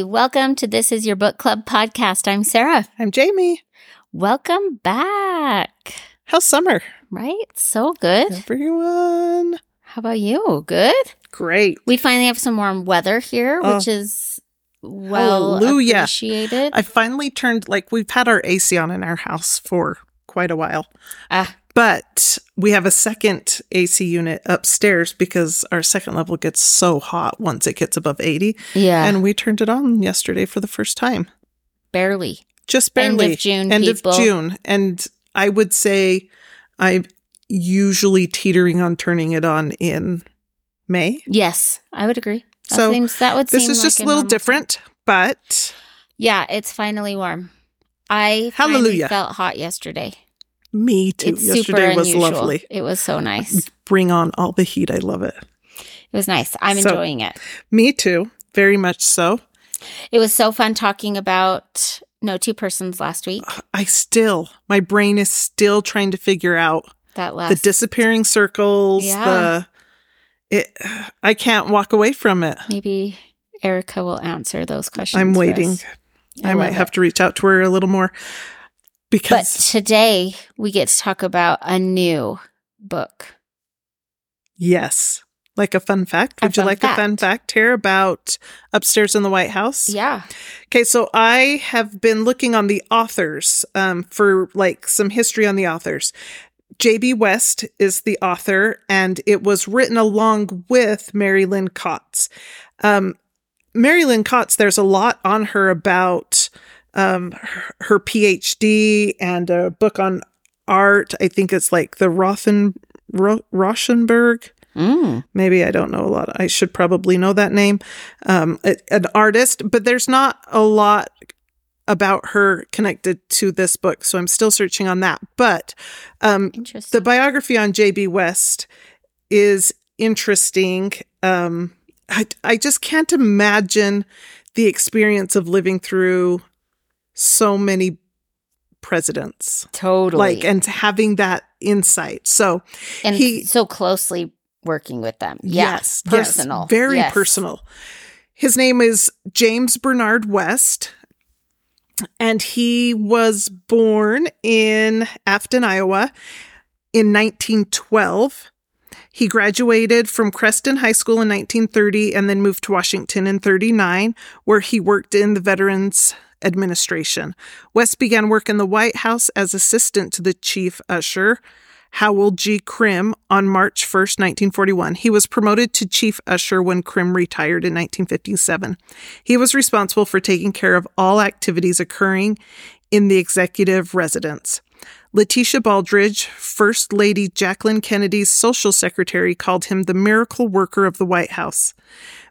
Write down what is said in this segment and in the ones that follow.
Welcome to This Is Your Book Club podcast. I'm Sarah. I'm Jayme. Welcome back. How's summer? Right? So good. Everyone. How about you? Good? Great. We finally have some warm weather here, Oh. which is well Hallelujah. appreciated. I finally turned, like, we've had our AC on in our house for quite a while, Ah, but we have a second AC unit upstairs because our second level gets so hot once it gets above 80. yeah, And we turned it on yesterday for the first time. barely. Just barely. End of. June, End people. of June. And I would say I'm usually teetering on turning it on in May. Yes, I would agree. That So, seems that would This is like just a little different, but Yeah, it's finally warm. I Hallelujah. felt hot yesterday. Me too. It's Yesterday was lovely. It was so nice. Bring on all the heat. I love it. It was nice. I'm So- enjoying it. Me too. Very much so. It was so fun talking about no two persons last week. I still, my brain is still trying to figure out That last the disappearing circles. Yeah. The it. I can't walk away from it. maybe Erica will answer those questions. I'm waiting. us. I, might have it. to reach out to her a little more But today we get to talk about a new book. yes, like a fun fact. Would you like a fun fact here about upstairs in the White House? Yeah. Okay, so I have been looking on the authors um, for like some history on the authors. J.B. West is the author, and it was written along with Mary Lynn Kotz. Um, Mary Lynn Kotz, there's a lot on her about um, her, her PhD and a book on art. I think it's like the Rothen, Ro- Rauschenberg Mm. maybe I don't know a lot. I should probably know that name. Um, an artist, but there's not a lot about her connected to this book, so I'm still searching on that. But um, the biography on J.B. West is interesting. Um, I I just can't imagine the experience of living through so many presidents totally. like and having that insight so and he- so closely working with them. Yeah. Yes, Personal. yes, very Yes. personal. His name is James Bernard West, and he was born in Afton, Iowa in 1912. He graduated from Creston High School in 1930 and then moved to Washington in 39, where he worked in the Veterans Administration. West began work in the White House as assistant to the chief usher, Howell G. Crim, on March 1, 1941. He was promoted to chief usher when Crim retired in 1957. He was responsible for taking care of all activities occurring in the executive residence. Letitia Baldrige, First Lady Jacqueline Kennedy's social secretary, called him the miracle worker of the White House.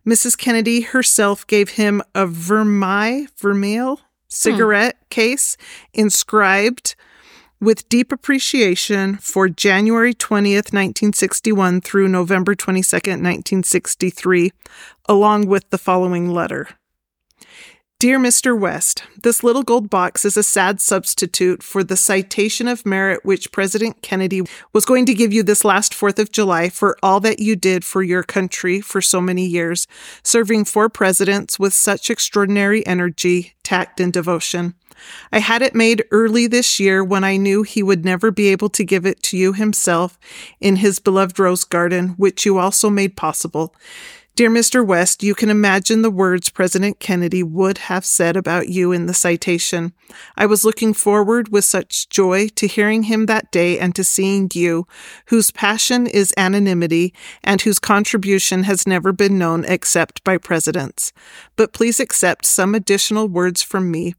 Mrs. Kennedy herself gave him a Vermeil, Vermeil cigarette hmm. case inscribed with deep appreciation for January 20th, 1961 through November 22nd, 1963, along with the following letter. Dear Mr. West, this little gold box is a sad substitute for the citation of merit which President Kennedy was going to give you this last 4th of July for all that you did for your country for so many years, serving four presidents with such extraordinary energy, tact, and devotion. I had it made early this year when I knew he would never be able to give it to you himself in his beloved rose garden, which you also made possible. Dear Mr. West, you can imagine the words President Kennedy would have said about you in the citation. I was looking forward with such joy to hearing him that day and to seeing you, whose passion is anonymity and whose contribution has never been known except by presidents. But please accept some additional words from me.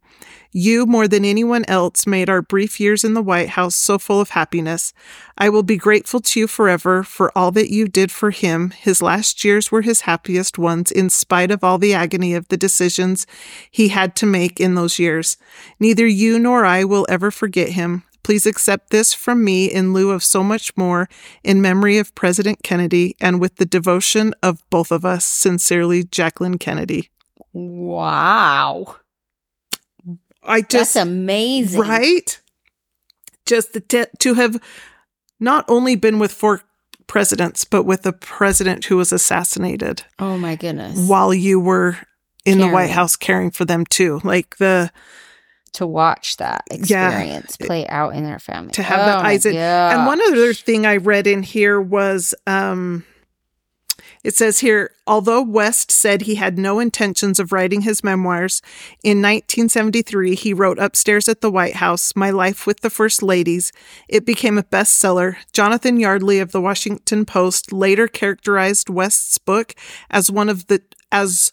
You, more than anyone else, made our brief years in the White House so full of happiness. I will be grateful to you forever for all that you did for him. His last years were his happiest ones, in spite of all the agony of the decisions he had to make in those years. Neither you nor I will ever forget him. Please accept this from me in lieu of so much more in memory of President Kennedy and with the devotion of both of us. Sincerely, Jacqueline Kennedy. Wow. I just That's amazing. Right? Just the te- to have not only been with four presidents, but with a president who was assassinated Oh my goodness. while you were in the White House caring for them too. Like the To watch that Yeah. experience play out in their family. To have oh the my eyes And one other thing I read in here was um, it says here, although West said he had no intentions of writing his memoirs, in 1973 he wrote Upstairs at the White House, My Life with the First Ladies. It became a bestseller. Jonathan Yardley of the Washington Post later characterized West's book as one of the as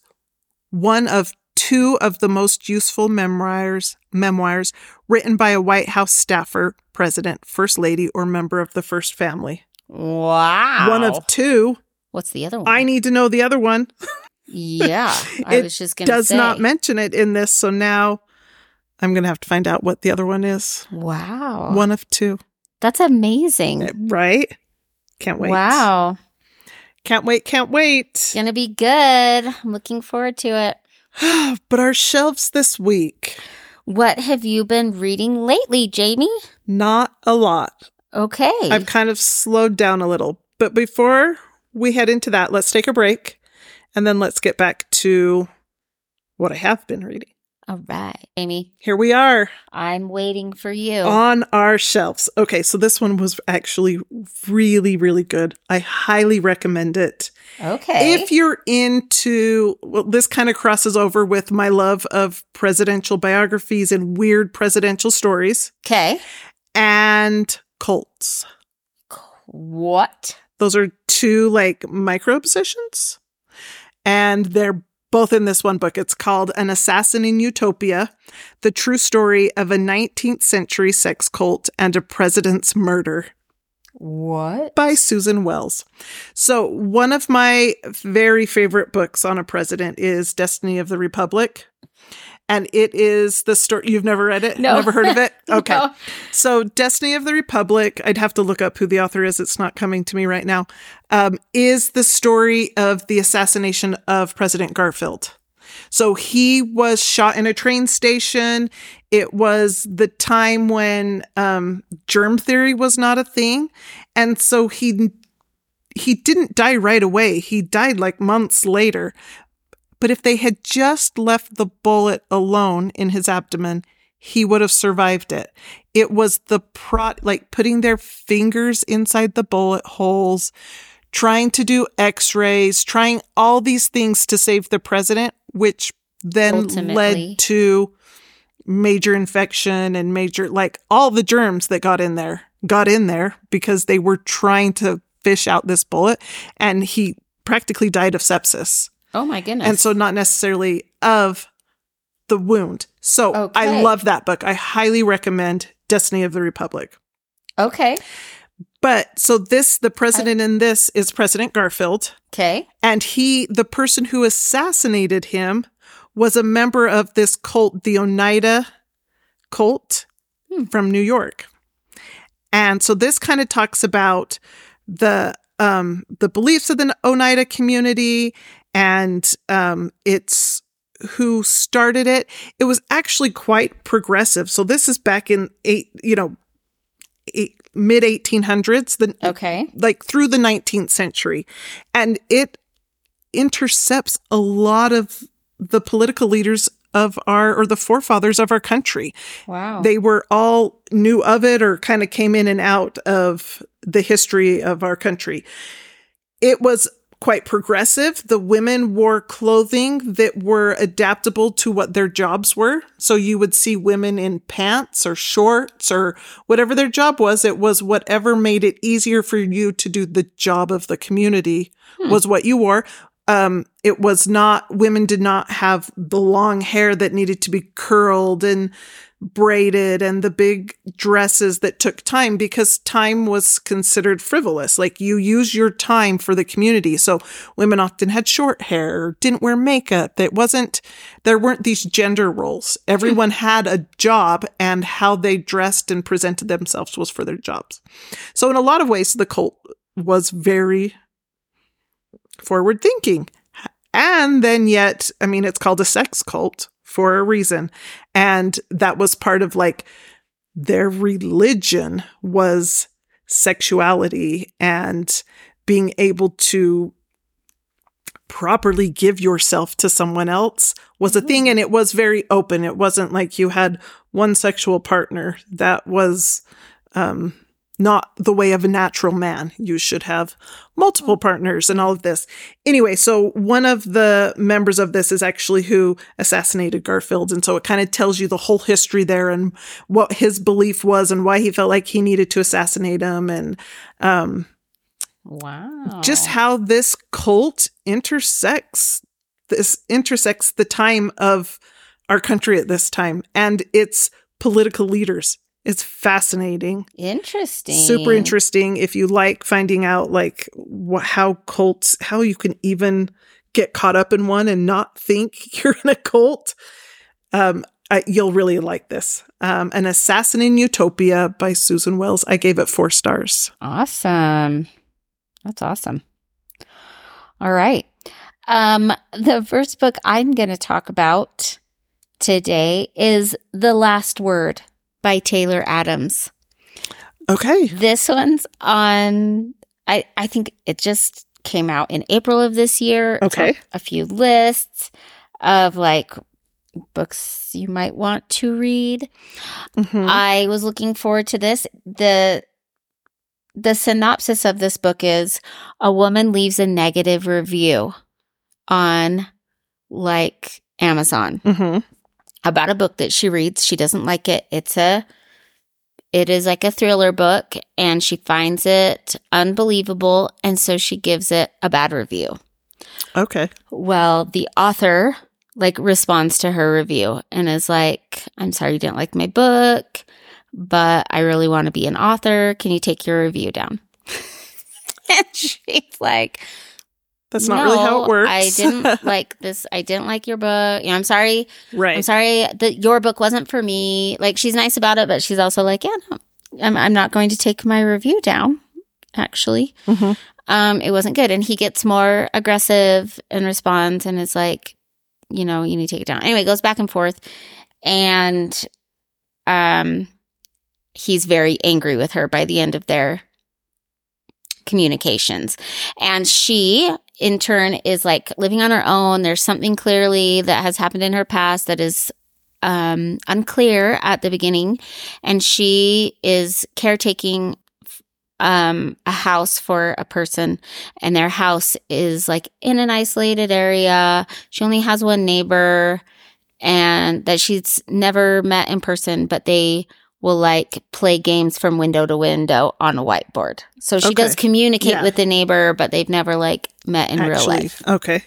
one of two of the most useful memoirs memoirs written by a White House staffer, president, first lady, or member of the first family. Wow. One of two. What's the other one? I need to know the other one. yeah. I It was just going to Does say. not mention it in this, so now I'm going to have to find out what the other one is. Wow. One of two. That's amazing. Eh, right? Can't wait. Wow. Can't wait, can't wait. It's going to be good. I'm looking forward to it. but our shelves this week, What have you been reading lately, Jayme? not a lot. Okay. I've kind of slowed down a little. But before we head into that, let's take a break and then let's get back to what I have been reading. All right, Amy. Here we are I'm waiting for you. on our shelves. Okay, so this one was actually really, really good. I highly recommend it. okay. If you're into, well, this kind of crosses over with my love of presidential biographies and weird presidential stories okay. and cults. What? Those are two like micro obsessions. And they're both in this one book. It's called An Assassin in Utopia The True Story of a 19th Century Sex Cult and a President's Murder What? by Susan Wels. So, one of my very favorite books on a president is Destiny of the Republic. And it is the story. You've never read it? No. Never heard of it? Okay. No. So, Destiny of the Republic, I'd have to look up who the author is. It's not coming to me right now. Um, is the story of the assassination of President Garfield. So, he was shot in a train station. It was the time when um, germ theory was not a thing. And so he he didn't die right away. He died like months later. But if they had just left the bullet alone in his abdomen, he would have survived it. It was the pro like putting their fingers inside the bullet holes, trying to do x-rays, trying all these things to save the president, which then Ultimately. led to major infection and major like all the germs that got in there got in there because they were trying to fish out this bullet and he practically died of sepsis Oh my goodness. and so not necessarily of the wound so i love that book i highly recommend destiny of the republic okay. but so this the president in this is president garfield Okay. and he the person who assassinated him was a member of this cult the oneida cult Hmm. from new york and so this kind of talks about the um the beliefs of the oneida community and um it's who started it. It was actually quite progressive. So this is back in eight you know eight, mid 1800s the Okay. like through the 19th century. And it intercepts a lot of the political leaders of our or the forefathers of our country. Wow. they were all knew of it or kind of came in and out of the history of our country. It was quite progressive. The women wore clothing that were adaptable to what their jobs were. So you would see women in pants or shorts or whatever their job was. It was whatever made it easier for you to do the job of the community Hmm. was what you wore. Um, it was not women did not have the long hair that needed to be curled and braided and the big dresses that took time because time was considered frivolous. Like you use your time for the community. So women often had short hair didn't wear makeup. It wasn't there weren't these gender roles. Everyone hmm. had a job and how they dressed and presented themselves was for their jobs. So in a lot of ways the cult was very forward thinking. And then yet, I mean, it's called a sex cult for a reason. And that was part of like their religion was sexuality and being able to properly give yourself to someone else was a thing and it was very open. It wasn't like you had one sexual partner. That was um not the way of a natural man. You should have multiple partners and all of this. Anyway, so one of the members of this is actually who assassinated Garfield. And so it kind of tells you the whole history there and what his belief was and why he felt like he needed to assassinate him and um, Wow. just how this cult intersects this intersects the time of our country at this time and its political leaders. It's fascinating interesting. super interesting if you like finding out like wh- how cults how you can even get caught up in one and not think you're in a cult um I, you'll really like this um an assassin in utopia by susan wels i gave it four stars Awesome. That's awesome. All right. Um, the first book I'm going to talk about today is The Last Word by Taylor Adams. okay This one's on I I think it just came out in April of this year. Okay. a few lists of like books you might want to read. Mhm. I was looking forward to this. The the synopsis of this book is a woman leaves a negative review on like Amazon Mhm. About a book that she reads. She doesn't like it. It's a it is like a thriller book and she finds it unbelievable and so she gives it a bad review. okay Well, the author like responds to her review and is like, "I'm sorry you didn't like my book, but I really want to be an author. Can you take your review down?" and she's like, that's not really how it works I didn't like this. I didn't like your book. You know, I'm sorry. right I'm sorry that your book wasn't for me. Like she's nice about it, but she's also like, yeah, no, I'm, I'm not going to take my review down. Actually, Mhm. um, it wasn't good, and he gets more aggressive and responds, and is like, you know, you need to take it down. Anyway, it goes back and forth, and um, he's very angry with her by the end of their communications, and she in turn is like living on her own. There's something clearly that has happened in her past that is um, unclear at the beginning, and she is caretaking um, a house for a person, and their house is like in an isolated area. She only has one neighbor, and that she's never met in person, but they will like play games from window to window on a whiteboard. So she does communicate Yeah. with the neighbor, but they've never like met in real life. okay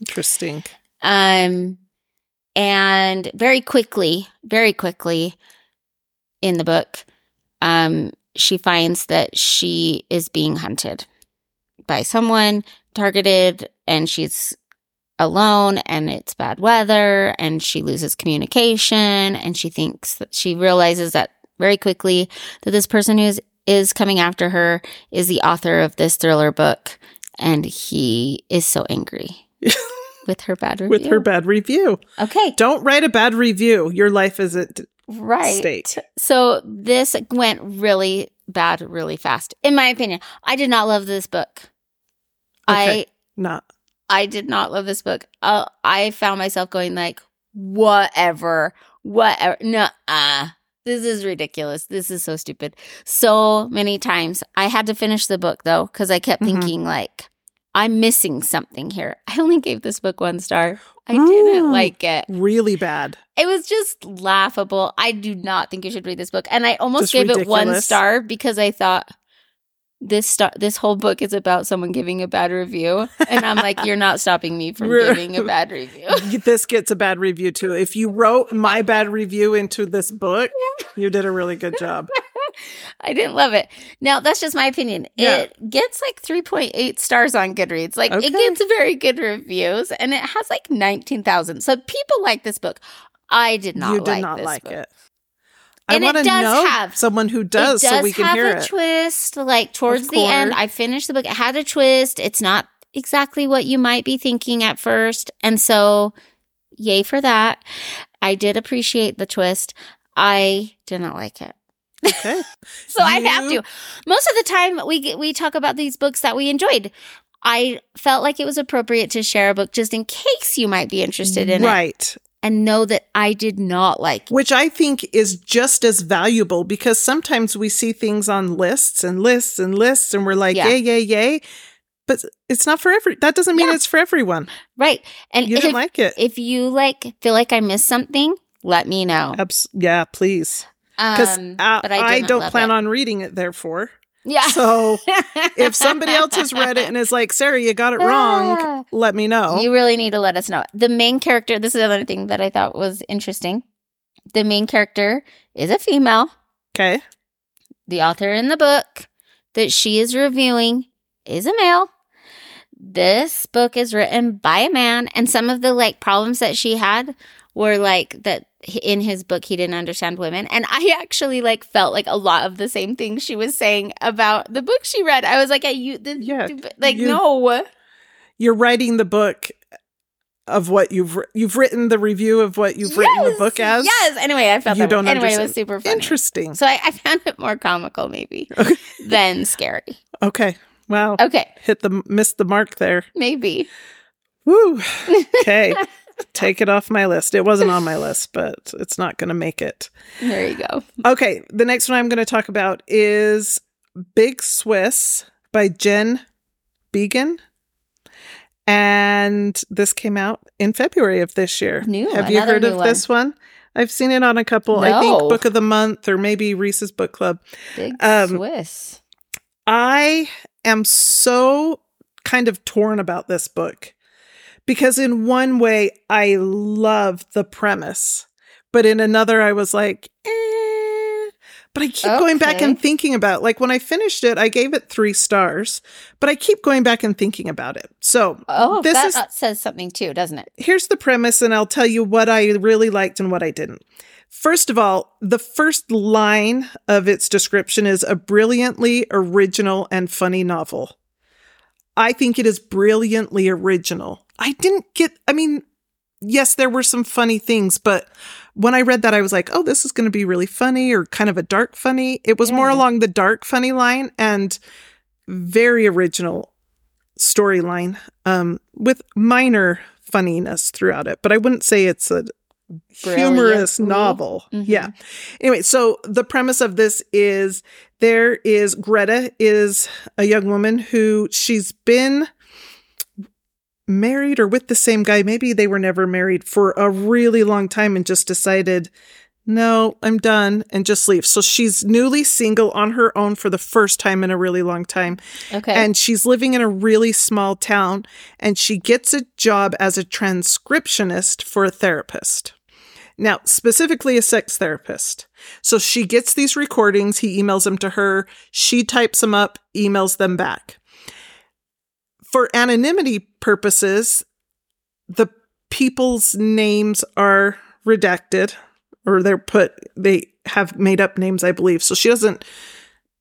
interesting Um, and very quickly, very quickly in the book, um, she finds that she is being hunted by someone targeted and she's alone and it's bad weather and she loses communication and she thinks that she realizes that very quickly that this person who is, is coming after her is the author of this thriller book and he is so angry with her bad review. with her bad review Okay, don't write a bad review your life is at right. stake So this went really bad really fast. In my opinion, I did not love this book. Okay. not I did not love this book. Uh, I found myself going like, whatever, whatever. No, uh, this is ridiculous. This is so stupid. So many times I had to finish the book though because I kept Mhm. thinking like, I'm missing something here. I only gave this book one star. I didn't like it. really bad It was just laughable. I do not think you should read this book. And I almost Just gave it one star because I thought this star this whole book is about someone giving a bad review. And I'm like, you're not stopping me from giving a bad review. this gets a bad review too. If you wrote my bad review into this book, you did a really good job. I didn't love it. Now that's just my opinion. Yeah. It gets like 3.8 stars on Goodreads. Like Okay. it gets very good reviews and it has like 19,000. So people like this book. I did not you did like not like book. it. And I it want to does know have- someone who does, does so we can hear it. twist. Like towards the end. I finished the book. It had a twist. It's not exactly what you might be thinking at first, and so yay for that. I did appreciate the twist. I did not like it. okay. So I have to. Most of the time, we get- we talk about these books that we enjoyed. I felt like it was appropriate to share a book just in case you might be interested in it right. And know that I did not like Which I think is just as valuable because sometimes we see things on lists and lists and lists and we're like, Yeah. yay, yay, yay. But it's not for every, that doesn't mean Yeah. it's for everyone. right. And You if, didn't like it. if you like feel like I missed something, let me know. Abs- yeah, please. Because Um, but I I, don't plan it. on reading it, therefore. Yeah. So if somebody else has read it and is like, Sarah, you got it wrong, let me know. You really need to let us know. The main character, this is another thing that I thought was interesting. The main character is a female. okay. The author in the book that she is reviewing is a male. This book is written by a man, and some of the like problems that she had were like that in his book he didn't understand women and i actually like felt like a lot of the same things she was saying about the book she read i was like hey, you the, Yeah, like you- no You're writing the book of what you've you've written the review of what you've written the book as. Yes. Anyway, I felt You that don't way. Anyway, it was super funny. Interesting. So I, I found it more comical, maybe, Okay. than scary. Okay. Wow. Okay, Hit the missed the mark there. maybe. Woo. Okay. Take it off my list. It wasn't on my list, but it's not going to make it. There you go. Okay, the next one I'm going to talk about is Big Swiss by Jen Beagin. And this came out in February of this year. New, Have you heard of one. this one? I've seen it on a couple, I think Book of the Month or maybe Reese's Book Club. Big Um, Swiss. I am so kind of torn about this book because, in one way, I love the premise, but in another, I was like, eh. But I keep going back and thinking about like when I finished it, I gave it three stars, but I keep going back and thinking about it. So Oh, this is says something too, doesn't it? here's the premise, and I'll tell you what I really liked and what I didn't. First of all, the first line of its description is a brilliantly original and funny novel. I think it is brilliantly original. I didn't get, I mean, yes, there were some funny things, but when I read that, I was like, oh, this is going to be really funny or kind of a dark funny. It was more along the dark funny line and very original storyline um, with minor funniness throughout it. But I wouldn't say it's a humorous Brilliant. novel. Mhm. Yeah. Anyway, so the premise of this is there is Greta is a young woman who she's been married or with the same guy. Maybe they were never married for a really long time and just decided, no, I'm done and just leave. So she's newly single on her own for the first time in a really long time. Okay. And she's living in a really small town and she gets a job as a transcriptionist for a therapist. Now, specifically a sex therapist. So she gets these recordings, he emails them to her, she types them up, emails them back. For anonymity purposes, the people's names are redacted or they're put they have made up names, I believe. So she doesn't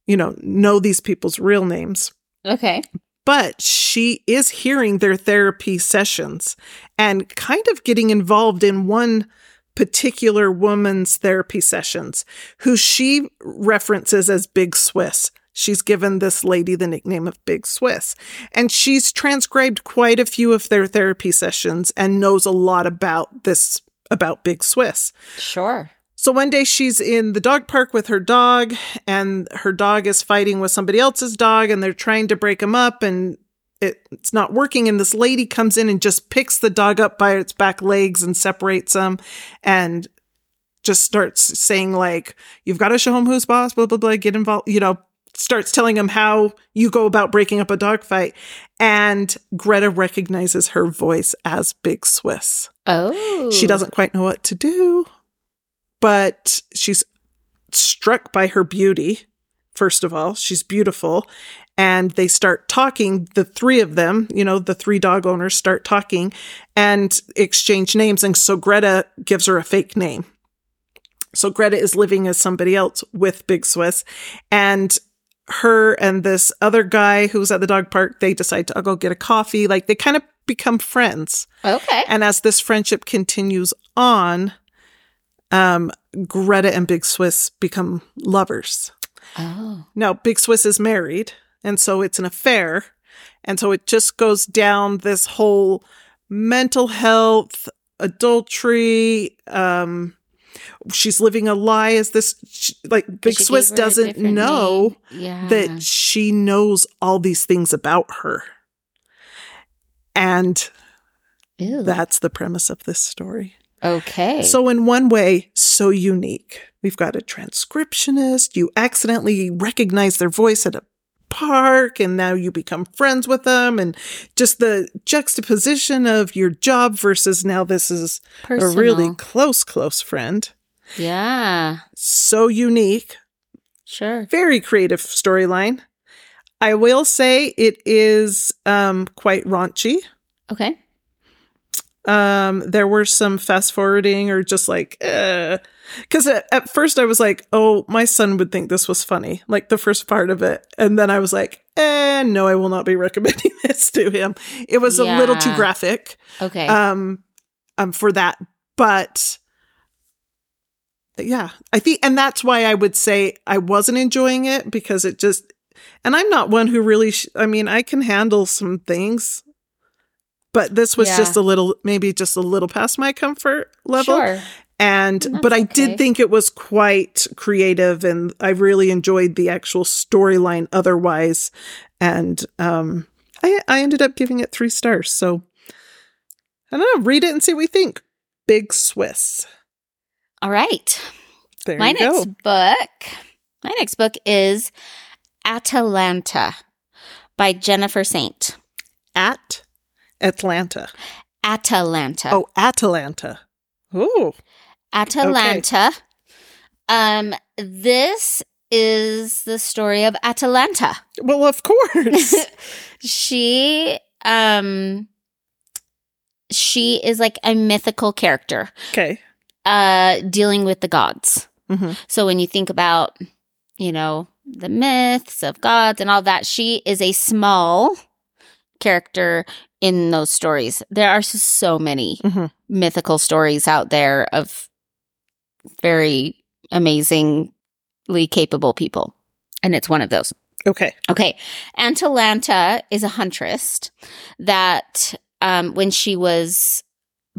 you know, know these people's real names okay. but she is hearing their therapy sessions and kind of getting involved in one particular woman's therapy sessions who she references as Big Swiss. She's given this lady the nickname of Big Swiss. And she's transcribed quite a few of their therapy sessions and knows a lot about this, about Big Swiss. Sure. So one day she's in the dog park with her dog, and her dog is fighting with somebody else's dog, and they're trying to break him up, and it, it's not working. And this lady comes in and just picks the dog up by its back legs and separates them, and just starts saying like, "You've got to show him who's boss." Blah blah blah. Get involved. You know, starts telling him how you go about breaking up a dog fight, and Greta recognizes her voice as Big Swiss. Oh. She doesn't quite know what to do, but she's struck by her beauty. First of all, she's beautiful. And they start talking, the three of them, you know, the three dog owners start talking and exchange names. And so Greta gives her a fake name. So Greta is living as somebody else with Big Swiss. And her and this other guy who's at the dog park, they decide to go get a coffee. Like they kind of become friends. Okay. And as this friendship continues on, um, Greta and Big Swiss become lovers. Oh. Now, Big Swiss is married, and so it's an affair. And so it just goes down this whole mental health, adultery, um, she's living a lie as this she, like big swiss gave her a doesn't know. Yeah. that she knows all these things about her and Ew. that's the premise of this story okay. so in one way so unique we've got a transcriptionist you accidentally recognize their voice at a park and now you become friends with them and just the juxtaposition of your job versus now this is Personal. a really close close friend yeah. so unique Sure. very creative storyline i will say it is um quite raunchy Okay. Um there were some fast forwarding or just like because at, at first i was like oh my son would think this was funny like the first part of it. And then i was like eh no i will not be recommending this to him. It was a little too graphic Okay. um um for that. But yeah i think and that's why i would say i wasn't enjoying it because it just and i'm not one who really sh- i mean i can handle some things but this was Yeah. just a little maybe just a little past my comfort level Sure. and That's but i okay. did think it was quite creative and i really enjoyed the actual storyline otherwise and um i i ended up giving it three stars so i don't know read it and see what we think big swiss All right. there my you go next book. My next book is Atalanta by Jennifer Saint. at atlanta Atalanta. oh atalanta oh Atalanta. Um, this is the story of Atalanta. well of course she um she is like a mythical character okay uh dealing with the gods. hmm So when you think about, you know, the myths of gods and all that, she is a small character in those stories. There are so many Mhm. mythical stories out there of very amazingly capable people. And it's one of those. okay Okay. Atalanta is a huntress that um, when she was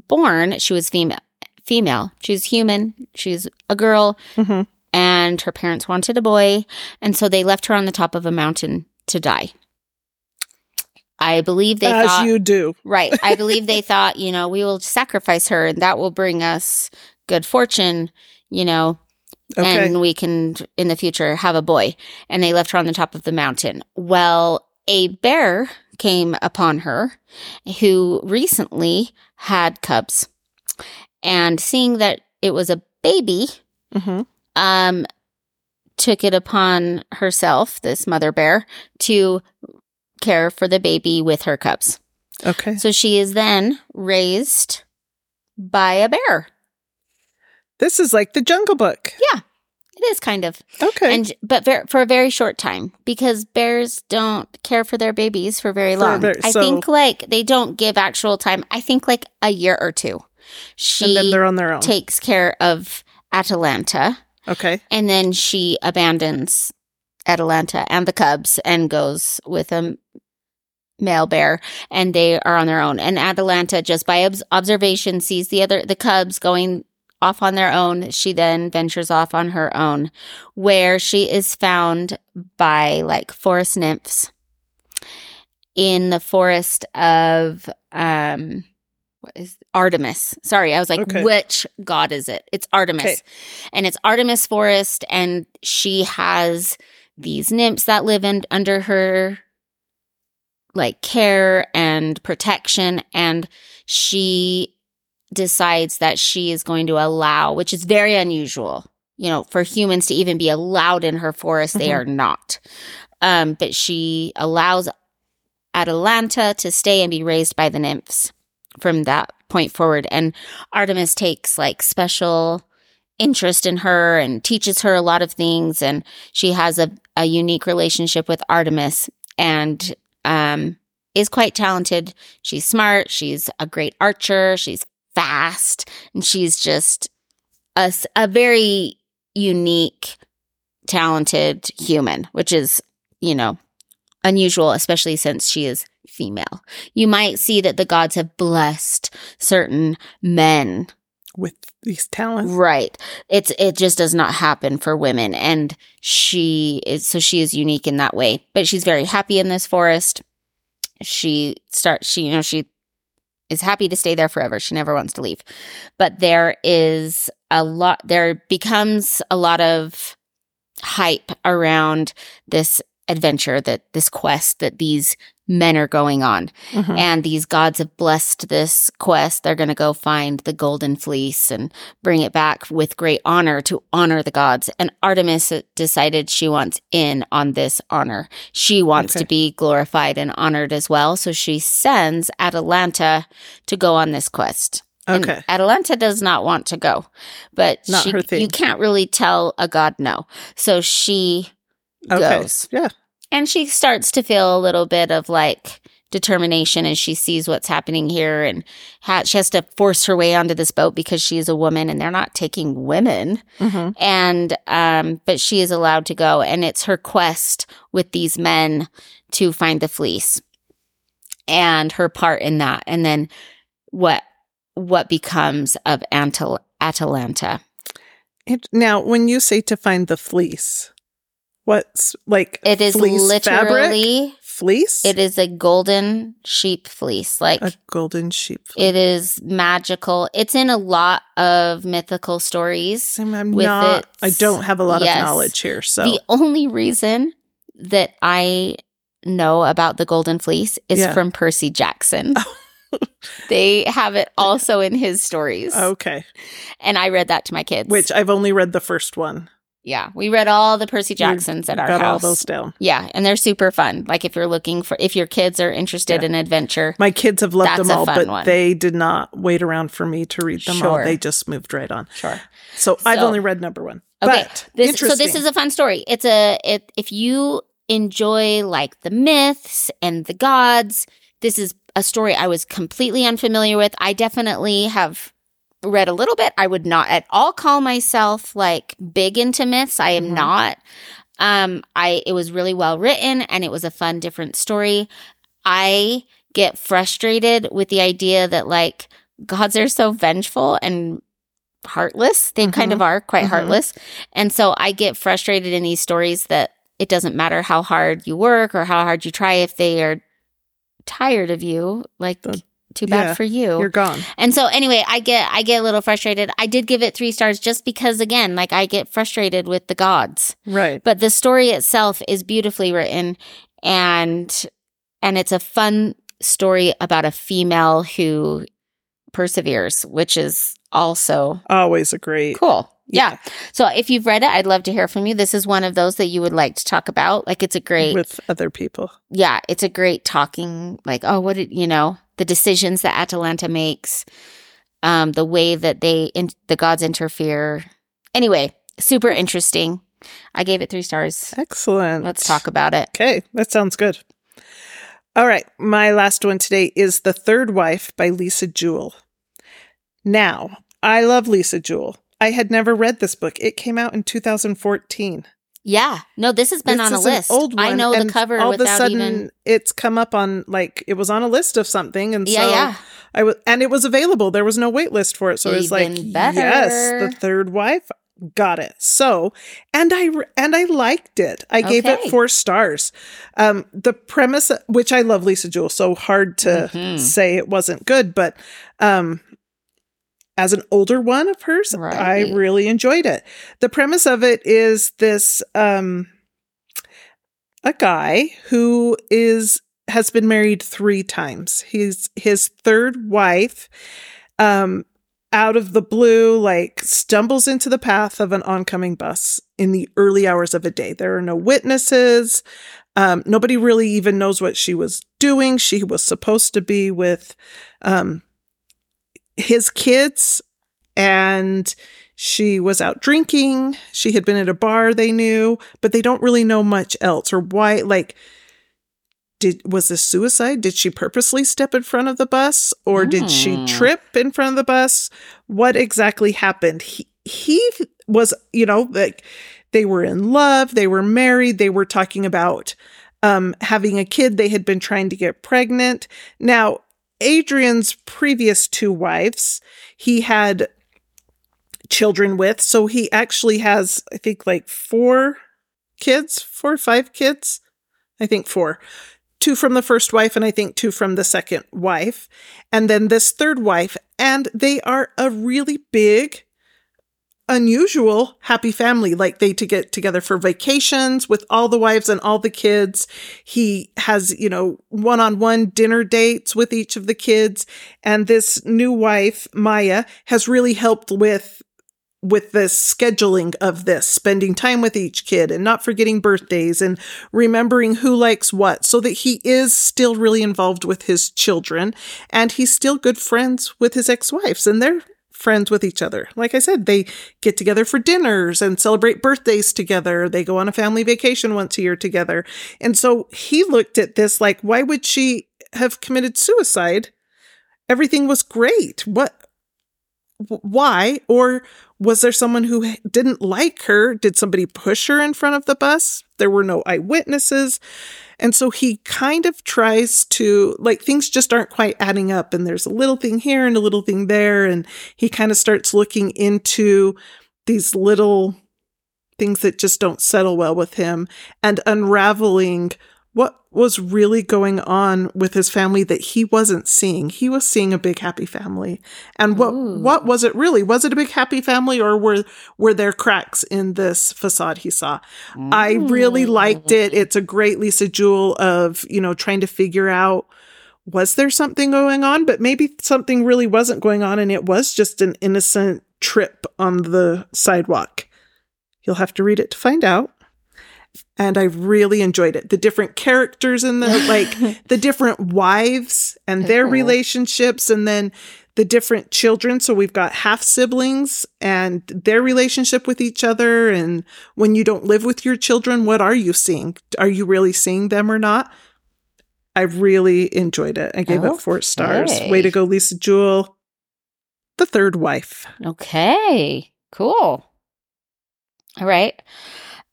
born, she was female. Female. She's human. She's a girl, hmm and her parents wanted a boy, and so they left her on the top of a mountain to die. I believe they as thought you do right. I believe they thought, you know, we will sacrifice her, and that will bring us good fortune. You know, okay and we can in the future have a boy. And they left her on the top of the mountain. Well, a bear came upon her who recently had cubs. And seeing that it was a baby, hmm um, took it upon herself, this mother bear, to care for the baby with her cubs. okay So she is then raised by a bear. this is like the jungle book Yeah. It is kind of. okay and but ver- for a very short time because bears don't care for their babies for very For a long. I think like they don't give actual time. I think like a year or two. She and then they're on their own takes care of Atalanta okay and then she abandons Atalanta and the cubs and goes with a male bear and they are on their own and Atalanta just by obs- observation sees the other the cubs going off on their own she then ventures off on her own where she is found by like forest nymphs in the forest of um what is Artemis. Sorry, I was like, Okay. which god is it? It's Artemis. Okay. And it's Artemis Forest, and she has these nymphs that live in under her like care and protection. And she decides that she is going to allow, which is very unusual, you know, for humans to even be allowed in her forest. They Mhm. are not. Um, but she allows Atalanta to stay and be raised by the nymphs from that point forward. And Artemis takes like special interest in her and teaches her a lot of things. And she has a, a unique relationship with Artemis and um, is quite talented. She's smart. She's a great archer. She's fast. And she's just a, a very unique, talented human, which is, you know, unusual, especially since she is female. You might see that the gods have blessed certain men With these talents. Right. It's it just does not happen for women and she is so she is unique in that way. But she's very happy in this forest. She starts she you know she is happy to stay there forever. She never wants to leave. But there is a lot there becomes a lot of hype around this adventure that this quest that these men are going on Mhm. and these gods have blessed this quest. They're going to go find the golden fleece and bring it back with great honor to honor the gods. And Artemis decided she wants in on this honor. She wants Okay. to be glorified and honored as well. So she sends Atalanta to go on this quest. And Okay. Atalanta does not want to go, but Not she, her thing. you can't really tell a god no. So she Okay. goes. Yeah. And she starts to feel a little bit of like determination as she sees what's happening here. And ha- she has to force her way onto this boat because she is a woman and they're not taking women. hmm And, um, but she is allowed to go. And it's her quest with these men to find the fleece and her part in that. And then what, what becomes of Antal- Atalanta. It, now, when you say to find the fleece, what's like It is fleece fabric? literally, fleece? it is a golden sheep fleece. Like, a golden sheep. Fleece. It is magical. It's in a lot of mythical stories. I'm, I'm with not. I don't have a lot yes. of knowledge here, so The only reason that I know about the Golden Fleece is Yeah. from Percy Jackson. they have it also in his stories. okay. And I read that to my kids. Which I've only read the first one. Yeah, we read all the Percy Jacksons at our Got all house. those down. yeah, and they're super fun. Like if you're looking for if your kids are interested Yeah. in adventure. My kids have loved them all, but one. they did not wait around for me to read them all. They just moved right on. Sure. So, I've only read number one. Okay, But This, so this is a fun story. It's a it if you enjoy like the myths and the gods, this is a story I was completely unfamiliar with. I definitely have read a little bit. I would not at all call myself like big into myths. I am Mhm. not. Um I it was really well written and it was a fun different story. I get frustrated with the idea that like gods are so vengeful and heartless. They kind Mhm. of are quite Mhm. heartless. And so I get frustrated in these stories that it doesn't matter how hard you work or how hard you try if they are tired of you, like too bad yeah, for you. You're gone. And so anyway, I get I get a little frustrated. I did give it 3 stars just because again, like I get frustrated with the gods. Right. But the story itself is beautifully written and and it's a fun story about a female who perseveres, which is also Always a great. cool. Yeah. So if you've read it, I'd love to hear from you. This is one of those that you would like to talk about. Like it's a great With other people. yeah, it's a great talking like oh what did you know, the decisions that Atalanta makes, um the way that they in, the gods interfere. Anyway, super interesting. I gave it 3 stars. Excellent. Let's talk about it. Okay, that sounds good. All right, my last one today is The Third Wife by Lisa Jewell. Now, I love Lisa Jewell. I had never read this book. It came out in 2014. Yeah. No, this has been This on a list. old I one, know the cover all of a sudden even it's come up on like it was on a list of something and Yeah, so yeah. I was and it was available. There was no wait list for it. So it was like better. yes, the third wife got it. So, and I and I liked it. I gave Okay. it 4 stars. Um the premise which I love Lisa Jewell, so hard to Mhm. say it wasn't good, but um as an older one of hers, I really enjoyed it. The premise of it is this um a guy who is has been married 3 times. He's his third wife um out of the blue like stumbles into the path of an oncoming bus in the early hours of a day. There are no witnesses. Um, nobody really even knows what she was doing. She was supposed to be with um, his kids, and she was out drinking. She had been at a bar they knew, but they don't really know much else or why. Like, did was this suicide? Did she purposely step in front of the bus, or did she Hmm. trip in front of the bus? What exactly happened? He he was, you know, like they were in love, they were married, they were talking about um, having a kid. They had been trying to get pregnant. Now, Adrian's previous two wives, he had children with. So he actually has, I think, like four kids, four or five kids. I think four. Two from the first wife, and I think two from the second wife. And then this third wife. And they are a really big, unusual happy family. Like they to get together for vacations with all the wives and all the kids. He has, you know, one on one dinner dates with each of the kids. And this new wife, Maya, has really helped with with the scheduling of this, spending time with each kid and not forgetting birthdays and remembering who likes what, so that he is still really involved with his children and he's still good friends with his ex wives and they're friends with each other. Like I said, they get together for dinners and celebrate birthdays together. They go on a family vacation once a year together. And so he looked at this like, why would she have committed suicide? Everything was great. What? Why? Or was there someone who didn't like her? Did somebody push her in front of the bus? There were no eyewitnesses. And so he kind of tries to, like, things just aren't quite adding up. And there's a little thing here and a little thing there. And he kind of starts looking into these little things that just don't settle well with him and unraveling what was really going on with his family that he wasn't seeing. He was seeing a big happy family. And what Ooh. what was it really? Was it a big happy family or were were there cracks in this facade he saw? I really mm. liked it. It's a great Lisa Jewell of, you know, trying to figure out was there something going on, but maybe something really wasn't going on and it was just an innocent trip on the sidewalk. You'll have to read it to find out and I really enjoyed it. The different characters in the like the different wives and their Cool. relationships and then the different children. So we've got half siblings and their relationship with each other and when you don't live with your children, what are you seeing? Are you really seeing them or not? I really enjoyed it. I gave it 4 stars. Way to go Lisa Jewell. The third wife. Okay, cool. All right.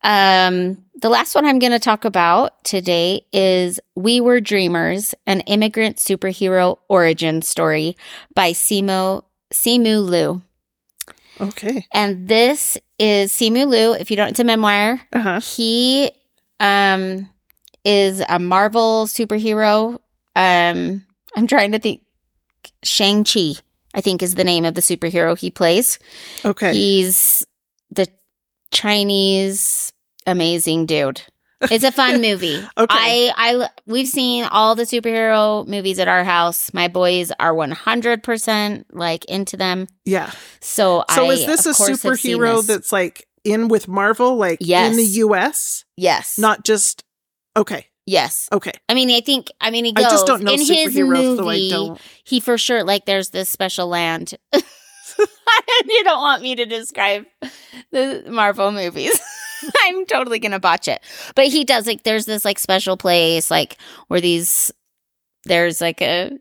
Um, the last one I'm going to talk about today is We Were Dreamers, an immigrant superhero origin story by Simo Simu Liu. Okay. And this is Simu Liu. If you don't, it's a memoir. Uh-huh. He um is a Marvel superhero. Um, I'm trying to think. Shang Chi, I think, is the name of the superhero he plays. Okay. He's the Chinese amazing dude. It's a fun movie. Okay. I I we've seen all the superhero movies at our house. My boys are 100% like into them. yeah. So So I is this a of course, have seen superhero this. that's like in with Marvel, like Yes. in the US? Yes. Not just okay, yes. okay. I mean, I think I mean he I just don't know in his so movie. don't. He for sure like there's this special land. you don't want me to describe the Marvel movies. I'm totally gonna botch it. But he does like there's this like special place like where these there's like a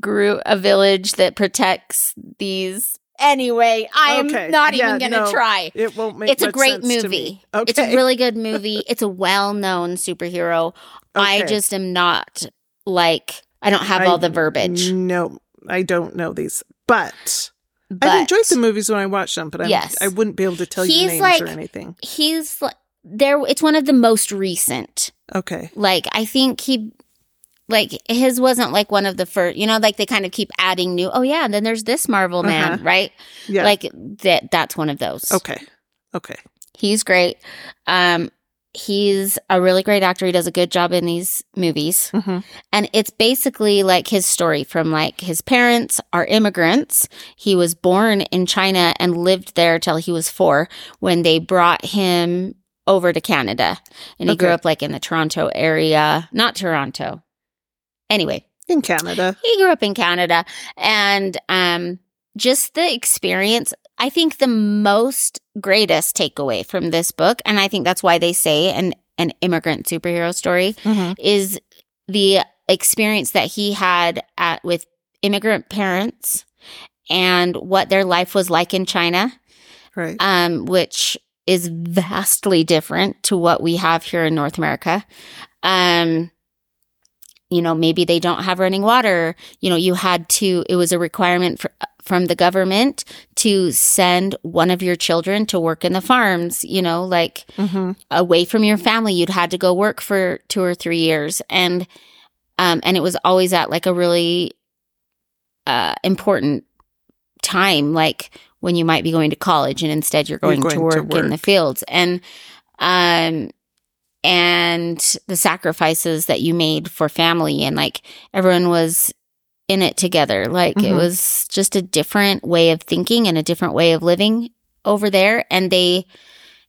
group a village that protects these anyway, I'm Okay. not Yeah, even gonna no. try. It won't make. It's a great movie. Okay. It's a really good movie. It's a well-known superhero. I just am not like I don't have I- all the verbiage. No, I don't know these, but, But I've enjoyed the movies when I watched them. But I'm, Yes. I wouldn't be able to tell you names like- or anything. He's like there. It's one of the most recent. Okay. Like I think he, like his wasn't like one of the first. You know, like they kind of keep adding new. Oh yeah, and then there's this Marvel man, Uh-huh. right? Yeah. Like that. That's one of those. okay. Okay. He's great. Um, he's a really great actor. He does a good job in these movies. Mhm. And it's basically like his story from like his parents are immigrants. He was born in China and lived there till he was four when they brought him over to Canada. And he grew up like in the Toronto area, not Toronto. Anyway, In Canada. he grew up in Canada and um just the experience I think the most greatest takeaway from this book and I think that's why they say an an immigrant superhero story Mhm. is the experience that he had at with immigrant parents and what their life was like in China Right. um which is vastly different to what we have here in North America. Um, you know, maybe they don't have running water. You know, you had to, it was a requirement for, from the government to send one of your children to work in the farms, you know, like hmm away from your family. You'd had to go work for two or three years. And, um, and it was always at like a really, uh, important time, like when you might be going to college and instead you're going, going to, to work in the fields. And, um, and the sacrifices that you made for family and like everyone was in it together. Like it Mhm. was just a different way of thinking and a different way of living over there. And they,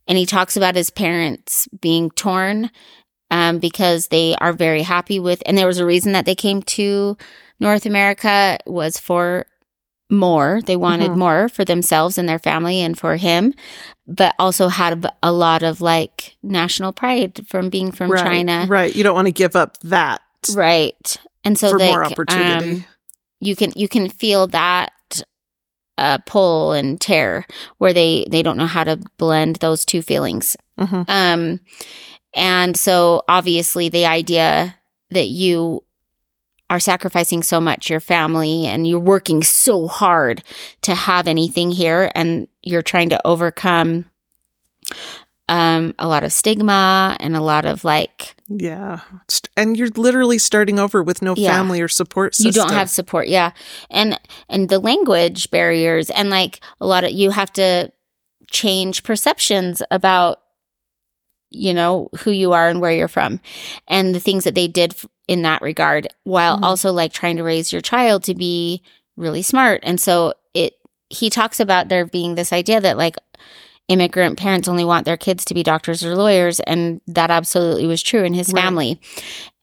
and he talks about his parents being torn um, because they are very happy with, and there was a reason that they came to North America was for more. They wanted Mhm. more for themselves and their family and for him, but also had a lot of like national pride from being from right, China. Right. You don't want to give up that Right. And so like, more opportunity. um, you can you can feel that uh, pull and tear where they they don't know how to blend those two feelings. Mhm. Um, and so obviously the idea that you are sacrificing so much your family and you're working so hard to have anything here and you're trying to overcome um a lot of stigma and a lot of like Yeah. And you're literally starting over with no Yeah. family or support system. you don't have support yeah and and the language barriers and like a lot of you have to change perceptions about you know who you are and where you're from and the things that they did f- in that regard while Mhm. also like trying to raise your child to be really smart and so it he talks about there being this idea that like immigrant parents only want their kids to be doctors or lawyers and that absolutely was true in his Right. family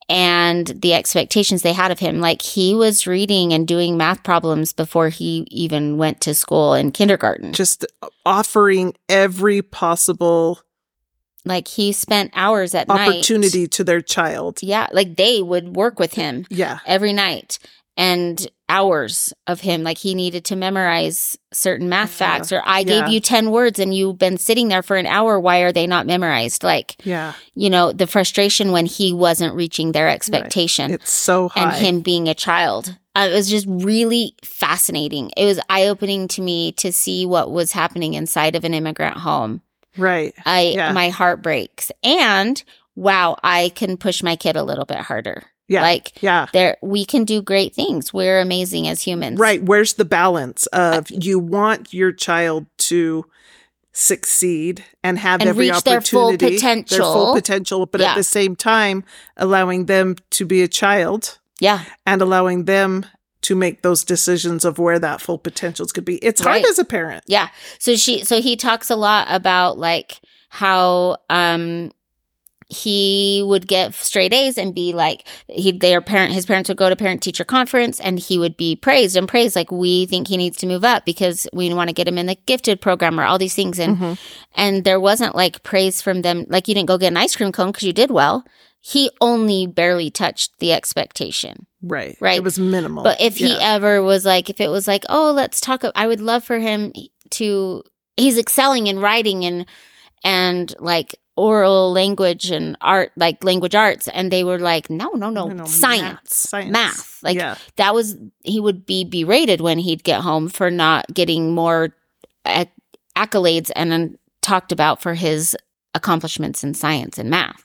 and the expectations they had of him like he was reading and doing math problems before he even went to school in kindergarten Just offering every possible like he spent hours at night opportunity to their child. yeah like they would work with him Yeah. every night and hours of him like he needed to memorize certain math Yeah. facts or i Yeah. gave you 10 words and you've been sitting there for an hour why are they not memorized like Yeah. you know the frustration when he wasn't reaching their expectation It's so and him being a child uh, it was just really fascinating it was eye-opening to me to see what was happening inside of an immigrant home right. i Yeah. my heart breaks and wow i can push my kid a little bit harder Yeah. like Yeah. there we can do great things we're amazing as humans Right. Where's the balance of you want your child to succeed and have And every reach their full opportunity, their full potential. potential, but Yeah. at the same time allowing them to be a child yeah and allowing them to make those decisions of where that full potentials could be. It's hard Right. as a parent. yeah so she so he talks a lot about like how um he would get straight A's and be like he their parent his parents would go to parent teacher conference and he would be praised and praised like we think he needs to move up because we want to get him in the gifted program or all these things and Mhm. and there wasn't like praise from them like you didn't go get an ice cream cone because you did well he only barely touched the expectation Right. Right. It was minimal. But if he Oh, ever was like, if it was like, oh, let's talk, I would love for him to, he's excelling in writing and, and like oral language and art, like language arts. And they were like, no, no, no, No, no, science, math, science. math. Like yeah. that was, he would be berated when he'd get home for not getting more ac- accolades and then talked about for his accomplishments in science and math.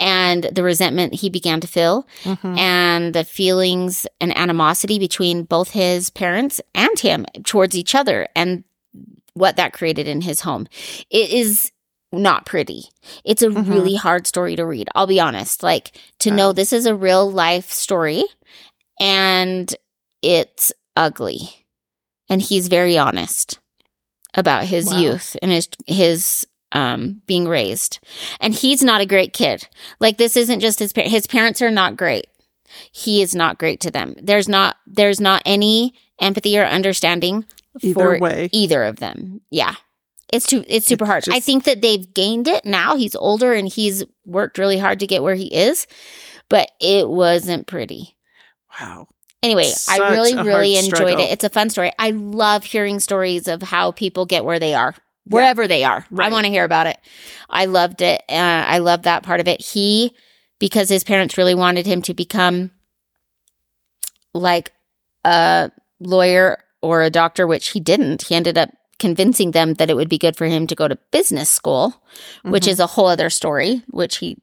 And the resentment he began to feel Mhm. and the feelings and animosity between both his parents and him towards each other and what that created in his home. It is not pretty. It's a Mhm. really hard story to read. I'll be honest. Like to know this is a real life story and it's ugly. And he's very honest about his Wow. youth and his his um being raised. And he's not a great kid. Like this isn't just his parents. His parents are not great. He is not great to them. There's not there's not any empathy or understanding Either for way. either of them. Yeah. It's too it's super It's hard. I think that they've gained it now. He's older and he's worked really hard to get where he is, but it wasn't pretty. Wow. Anyway, I really, really enjoyed struggle. it. It's a fun story. I love hearing stories of how people get where they are. wherever they are. I want to hear about it. I loved it. Uh, I love that part of it. He, because his parents really wanted him to become like a lawyer or a doctor, which he didn't. He ended up convincing them that it would be good for him to go to business school, which Mhm. is a whole other story, which he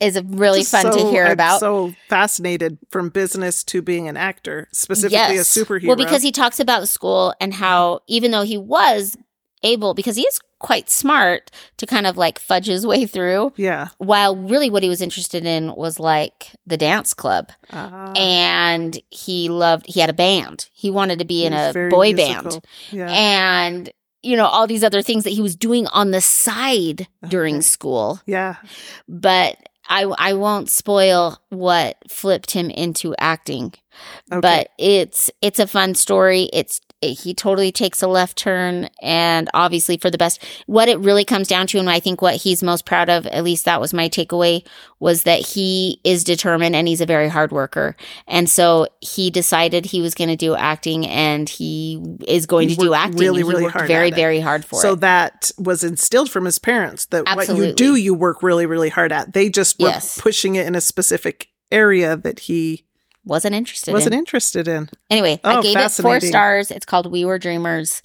is a really Just fun to hear I'm about. So fascinated from business to being an actor, specifically a superhero. Well, because he talks about school and how even though he was able, because he is quite smart to kind of like fudge his way through, yeah, while really what he was interested in was like the dance club. Ah, And he loved, he had a band. He wanted to be in he was a boy musical. band. Yeah, And, you know, all these other things that he was doing on the side during Okay. school. yeah, But I, I won't spoil what flipped him into acting okay. but it's it's a fun story it's he totally takes a left turn and obviously for the best. What it really comes down to and i think what he's most proud of at least that was my takeaway was that he is determined and he's a very hard worker. And so he decided he was going to do acting and he is going He to do acting. really, really hard very very hard for so it. So that was instilled from his parents that what you do, you work really, really hard at. They just were Yes. pushing it in a specific area that he wasn't interested wasn't in. interested in. Anyway, Oh, I gave it four stars. It's called We Were Dreamers,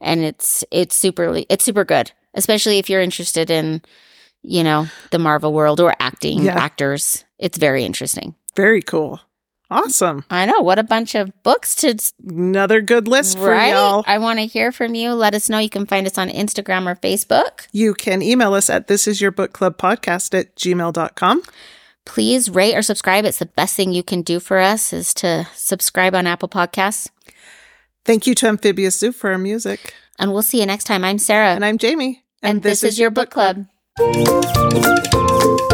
and it's it's super it's super good, especially if you're interested in you know the Marvel world or acting Yeah. actors. It's very interesting. Very cool. Awesome. I know what a bunch of books to Another good list for right. y'all. I want to hear from you. Let us know. You can find us on Instagram or Facebook. You can email us at this is your book club podcast at gmail.com. Please rate or subscribe. It's the best thing you can do for us is to subscribe on Apple Podcasts. Thank you to Amphibious Zoo for our music. And we'll see you next time. I'm Sarah, And I'm Jayme. and this, is your book club. club.